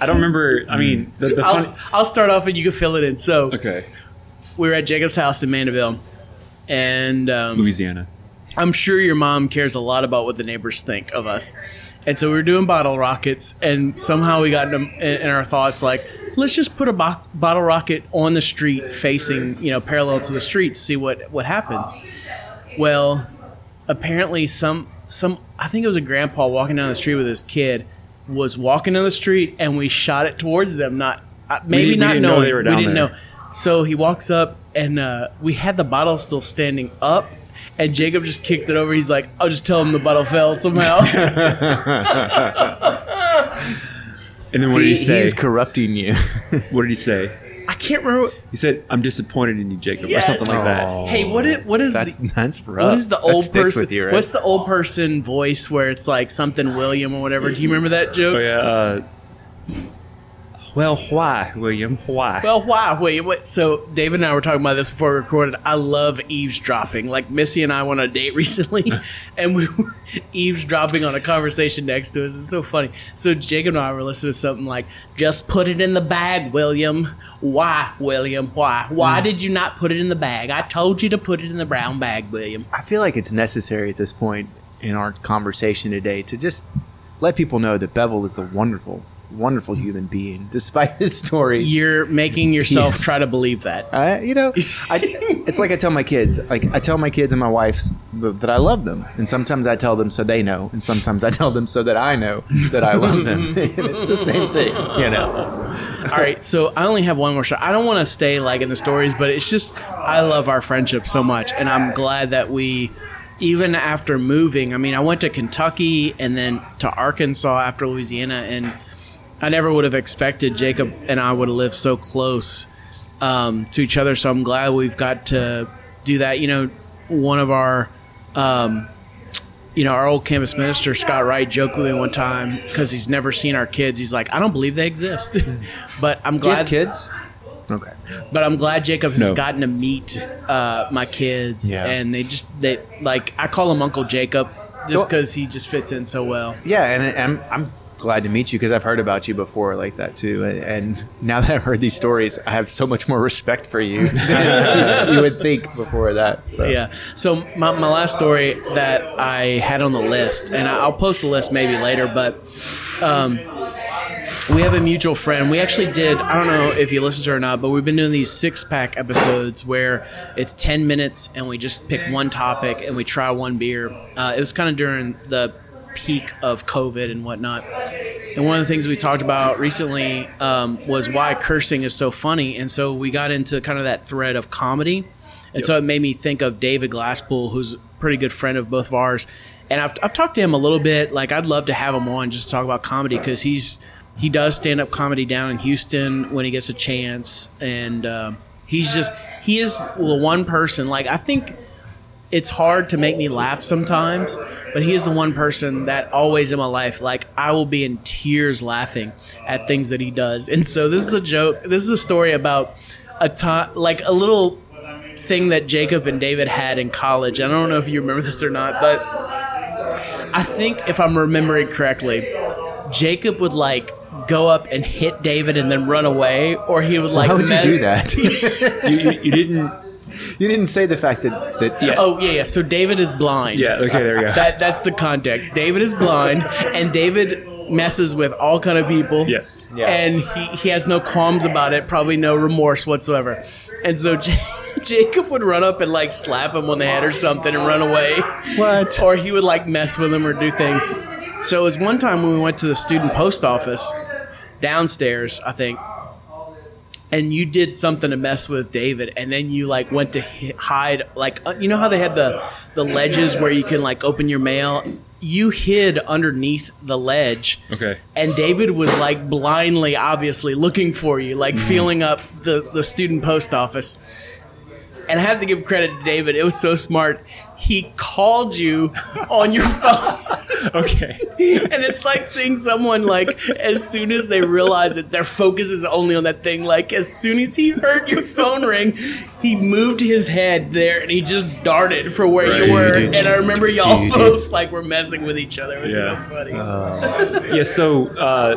I don't remember. I mean, the, the I'll, funny. I'll start off and you can fill it in. So Okay, we were at Jacob's house in Mandeville, and um, Louisiana. I'm sure your mom cares a lot about what the neighbors think of us. And so we were doing bottle rockets, and somehow we got in, in our thoughts like, let's just put a bo- bottle rocket on the street, facing you know parallel to the street, see what what happens. Well, apparently some some I think it was a grandpa walking down the street with his kid was walking down the street, and we shot it towards them. Not uh, maybe we not know knowing they were we didn't there. know. So he walks up, and uh, we had the bottle still standing up. And Jacob just kicks it over. He's like, "I'll just tell him the bottle fell somehow." And then what did he See, say? he's corrupting you. what did he say? I can't remember. He said, "I'm disappointed in you, Jacob," Yes. or something like that. Oh. Hey, what is what is that's the that's rough. what is the old person? You, right? What's the old person voice where it's like something William or whatever? Do you remember that joke? Oh yeah. Uh, well, why, William? Why? Well, why? Wait, what? So David and I were talking about this before we recorded. I love eavesdropping. Like Missy and I went on a date recently, and we were eavesdropping on a conversation next to us. It's so funny. So Jacob and I were listening to something like, "Just put it in the bag, William. Why, William? Why? Why hmm. did you not put it in the bag? I told you to put it in the brown bag, William." I feel like it's necessary at this point in our conversation today to just let people know that Bevel is a wonderful, wonderful human being, despite his stories. You're making yourself Yes. try to believe that. I, you know, I, it's like I tell my kids, like I tell my kids and my wife that I love them, and sometimes I tell them so they know, and sometimes I tell them so that I know that I love them. and it's the same thing, you know. All right, so I only have one more shot. I don't want to stay like in the stories, but it's just I love our friendship so much, and I'm glad that we, even after moving, I mean, I went to Kentucky and then to Arkansas after Louisiana, and I never would have expected Jacob and I would have lived so close um, to each other. So I'm glad we've got to do that. You know, one of our. Um, you know, our old campus minister, Scott Wright, joked with me one time because he's never seen our kids. He's like, I don't believe they exist. but I'm Do you have glad kids? Okay. but I'm glad Jacob has No. gotten to meet uh, my kids, Yeah. and they just they like I call him Uncle Jacob just Well- because he just fits in so well. Yeah, and I'm I'm glad to meet you because I've heard about you before like that too, and, now that I've heard these stories, I have so much more respect for you than you would think before that. So. Yeah. So my, my last story that I had on the list, and I'll post the list maybe later, but um, we have a mutual friend. We actually did. I don't know if you listened to her or not, but we've been doing these six pack episodes where it's ten minutes and we just pick one topic and we try one beer. Uh, it was kind of during the peak of COVID and whatnot. And one of the things we talked about recently um, was why cursing is so funny. And so we got into kind of that thread of comedy. And so it made me think of David Glasspool, who's a pretty good friend of both of ours. And I've, I've talked to him a little bit. Like, I'd love to have him on just to talk about comedy because he's he does stand up comedy down in Houston when he gets a chance. And um he's just, he is the one person, like, I think it's hard to make me laugh sometimes, but he is the one person that always in my life, like I will be in tears laughing at things that he does. And so this is a joke. This is a story about a time, like a little thing that Jacob and David had in college. I don't know if you remember this or not, but I think if I'm remembering correctly, Jacob would like go up and hit David and then run away, or he would like. How would you do that? you, you, you didn't You didn't say the fact that that Yeah. Oh yeah, yeah. So David is blind. Yeah. Okay. There you go. That that's the context. David is blind, and David messes with all kind of people. yes. And he, he has no qualms about it, probably no remorse whatsoever. And so J- Jacob would run up and like slap him on the head or something and run away. What? Or he would like mess with him or do things. So it was one time when we went to the student post office downstairs, I think. And you did something to mess with David, and then you like went to hi- hide, like uh, you know how they had the the ledges where you can like open your mail. You hid underneath the ledge, Okay. and David was like blindly, obviously looking for you, like feeling up the, the student post office. And I have to give credit to David. It was so smart. He called you on your phone. Okay. and it's like seeing someone like as soon as they realize it, their focus is only on that thing. Like as soon as he heard your phone ring, he moved his head there and he just darted for where Right. you were. Dude, and I remember y'all dude. both like were messing with each other. It was Yeah. so funny. Yeah. So uh,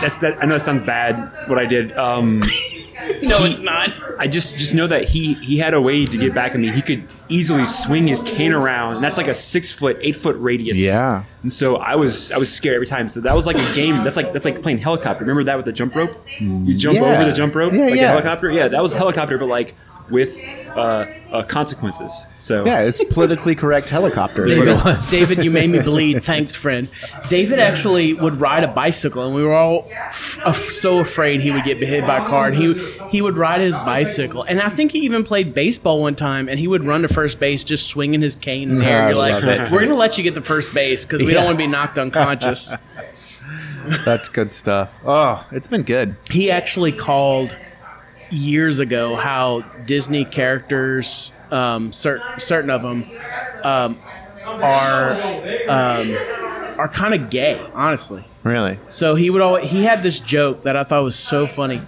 that's that. I know that sounds bad. What I did. Um, no, it's not. I just just know that he he had a way to get back at me. He could easily swing his cane around, and that's like a six foot, eight foot radius. Yeah. And so I was I was scared every time. So that was like a game. That's like that's like playing helicopter. Remember that with the jump rope? You jump Yeah. over the jump rope Yeah, like yeah. a helicopter. Yeah, that was a helicopter, but like with uh, uh, consequences. So yeah, it's politically correct helicopter. Is what it David, was. David, you made me bleed. Thanks, friend. David actually would ride a bicycle, and we were all f- uh, so afraid he would get hit by a car. And he he would ride his bicycle, and I think he even played baseball one time. And he would run to first base, just swinging his cane in the air. I You're like, love it. we're gonna let you get to first base because we Yeah. don't want to be knocked unconscious. That's good stuff. Oh, it's been good. he actually called years ago how Disney characters, um, certain certain of them, um, are um, are kind of gay. Honestly, Really. so he would always he had this joke that I thought was so funny.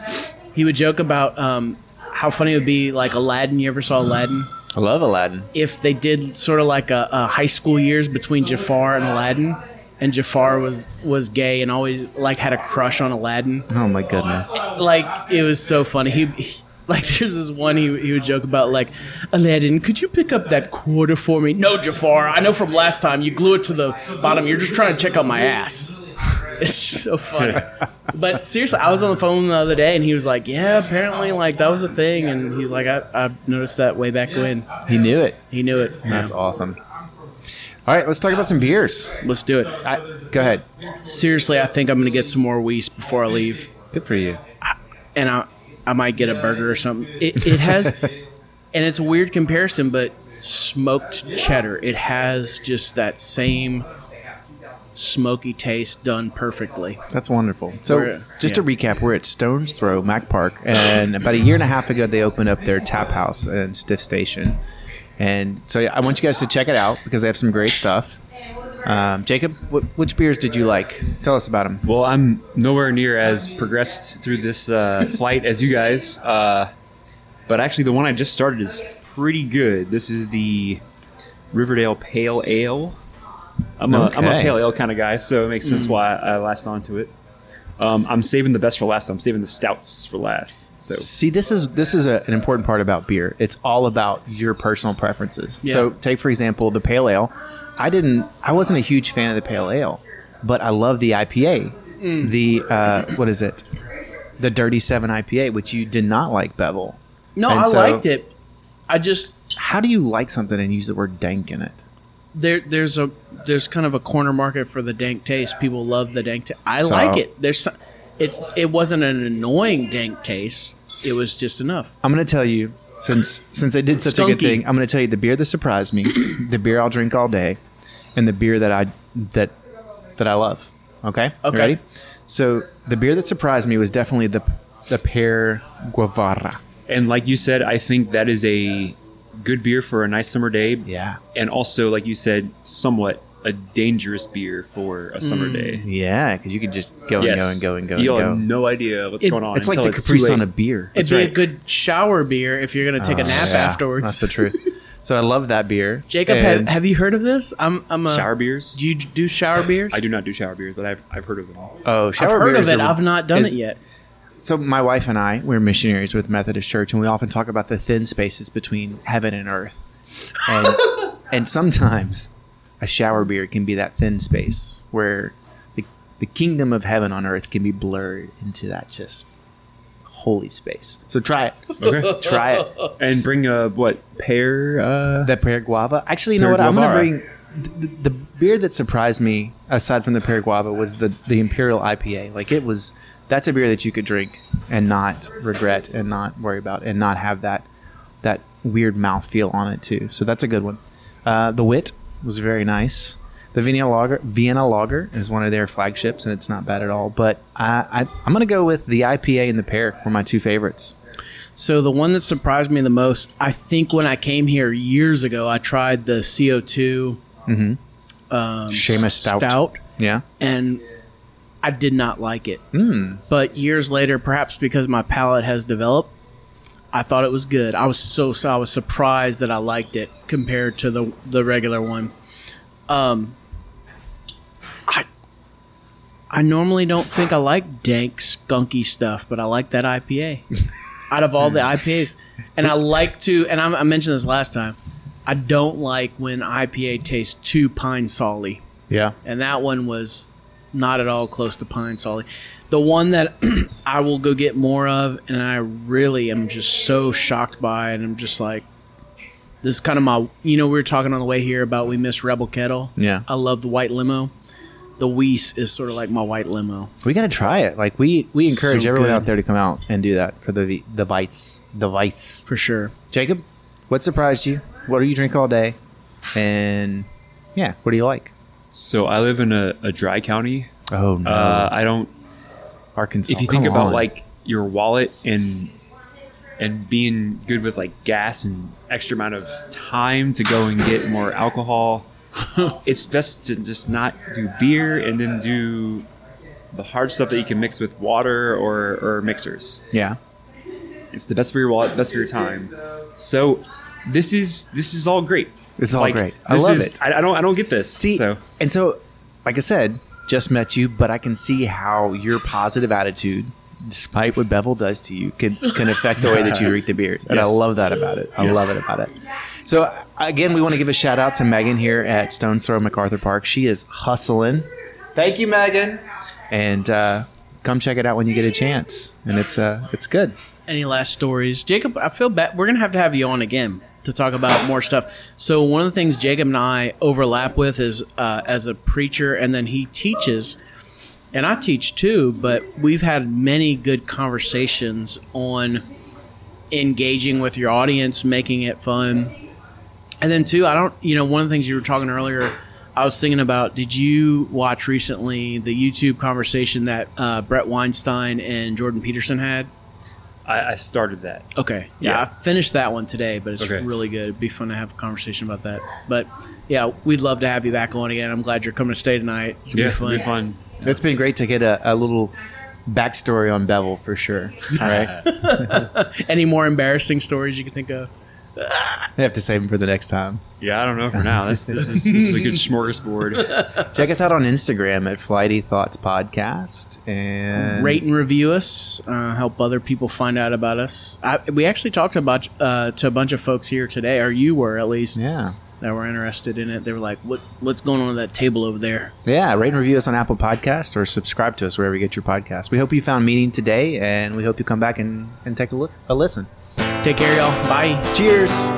He would joke about um, how funny it would be like Aladdin. You ever saw Aladdin? I love Aladdin. If they did sort of like a, a high school years between Jafar and Aladdin, and Jafar was was gay and always like had a crush on Aladdin Oh my goodness. like it was so funny. He, he- like there's this one he, he would joke about like Aladdin, could you pick up that quarter for me? No, Jafar. I know from last time you glue it to the bottom. You're just trying to check out my ass. It's just so funny. but seriously, I was on the phone the other day and he was like, "Yeah, apparently like that was a thing." And he's like, "I, I noticed that way back when." He knew it. He knew it. That's awesome. All right, let's talk about some beers. Let's do it. I, go ahead. Seriously, I think I'm gonna get some more Weiss before I leave. Good for you. and I, I might get a burger or something. It, it has, and it's a weird comparison, but smoked cheddar. It has just that same smoky taste done perfectly. That's wonderful. So, We're- just to recap, we're at Stones Throw, Mac Park, and about a year and a half ago, they opened up their tap house in Stifft Station. And so, I want you guys to check it out because they have some great stuff. Um, Jacob, wh- which beers did you like? Tell us about them. Well, I'm nowhere near as progressed through this uh, flight as you guys, uh, but actually, the one I just started is pretty good. This is the Riverdale Pale Ale. I'm a, am a pale ale kind of guy, so it makes sense why I latched onto it. Um, I'm saving the best for last. I'm saving the stouts for last. So See, this is this is a, an important part about beer. It's all about your personal preferences. Yeah. So, take for example the pale ale. I didn't. I wasn't a huge fan of the pale ale, but I love the IPA. The uh, what is it? The Dirty Seven IPA, which you did not like, Bevel. No, And I so- liked it. I just How do you like something and use the word dank in it? There there's a there's kind of a corner market for the dank taste. People love the dank taste. I So- like it. There's some, it's it wasn't an annoying dank taste. It was just enough. I'm going to tell you since since they did such a good thing. I'm going to tell you the beer that surprised me, the beer I'll drink all day, and the beer that I that that I love. Okay. You Okay. ready? So the beer that surprised me was definitely the the pear guava. And like you said, I think that is a good beer for a nice summer day. Yeah. And also, like you said, somewhat a dangerous beer for a summer mm, day. Yeah, because you could just go and go and go and go You'll and have go. no idea what's It- going on. It's like until the too Capri Sun late. of beer. It'd be right. a good shower beer if you're gonna take a oh, nap Yeah, afterwards. That's the truth. So I love that beer. Jacob, have, have you heard of this? I'm I'm a Shower beers? Do you do shower beers? I do not do shower beers, but I've, I've heard of them. oh, shower I've shower heard of beers it. are- I've not done is- it yet. So my wife and I, we're missionaries with Methodist Church, and we often talk about the thin spaces between heaven and earth. And, and sometimes a shower beer can be that thin space where the, the kingdom of heaven on earth can be blurred into that just holy space. So try it. Okay. Try it. and bring a what pear? Uh, The pear guava. Actually, you know Pear what? I'm going to bring the, the beer that surprised me, aside from the pear guava, was the the Imperial IPA. Like it was. That's a beer that you could drink and not regret and not worry about and not have that that weird mouth feel on it too. So that's a good one. Uh, the Wit was very nice. The Vienna Lager, Vienna Lager is one of their flagships, and it's not bad at all. But I, I, I'm going to go with the IPA and the pear were my two favorites. So the one that surprised me the most, I think when I came here years ago, I tried the CO2 um, Seamus Stout. Stout. Yeah. and I did not like it. Hmm. But years later, perhaps because my palate has developed, I thought it was good. I was so, so I was surprised that I liked it compared to the the regular one. Um, I I normally don't think I like dank, skunky stuff, but I like that IPA. Out of all the IPAs, and I like to, and I, I mentioned this last time. I don't like when IPA tastes too pine solly Yeah. and that one was not at all close to pine solid. The one that I will go get more of, and I really am just so shocked by, and I'm just like, this is kind of my. You know, we were talking on the way here about we miss Rebel Kettle. Yeah. I love the white limo. The Weiss is sort of like my white limo. We got to try it. Like we we encourage So everyone good. out there to come out and do that for the the vice the vice. for sure. Jacob, what surprised you? What do you drink all day? And yeah, what do you like? So I live in a, a dry county. Oh no, Uh, I don't. Arkansas. If you think about on. like your wallet and and being good with like gas and extra amount of time to go and get more alcohol, it's best to just not do beer and then do the hard stuff that you can mix with water or, or mixers. yeah, It's the best for your wallet, best for your time. So this is this is all great. This is all great. I love is- it. I, I don't I don't get this. see, so and so like I said, just met you, but I can see how your positive attitude, despite what Bevel does to you, can can affect the way that you drink the beers, and I love that about it. I love it about it. So again, we want to give a shout out to Megan here at Stones Throw MacArthur Park. She is hustling. Thank you, Megan. And uh, come check it out when you get a chance. And it's uh, it's good. Any last stories, Jacob? I feel bad. We're gonna have to have you on again to talk about more stuff. So one of the things Jacob and I overlap with is uh, as a preacher, and then he teaches, and I teach too. But we've had many good conversations on engaging with your audience, making it fun, and then too. I don't, you know, one of the things you were talking earlier. I was thinking about. Did you watch recently the YouTube conversation that uh, Bret Weinstein and Jordan Peterson had? I, I started that. Okay. Yeah, Yeah. I finished that one today, but it's Okay. really good. It'd be fun to have a conversation about that. But yeah, we'd love to have you back on again. I'm glad you're coming to stay tonight. It's gonna Yeah, be fun. it'll be fun. It's been great to get a, a little backstory on Bevel for sure. All right. Any more embarrassing stories you can think of? I have to save them for the next time. Yeah, I don't know for now. This this is, this is a good smorgasbord. Check us out on Instagram at Flighty Thoughts Podcast and Rate and review us. Uh, help other people find out about us. I, we actually talked about uh, to a bunch of folks here today, or you were at least, Yeah. that were interested in it. They were like, "What what's going on at that table over there?" Yeah, rate and review us on Apple Podcast or subscribe to us wherever you get your podcast. We hope you found meaning today, and we hope you come back and, and take a look, a listen. Take care, y'all. Bye. Cheers.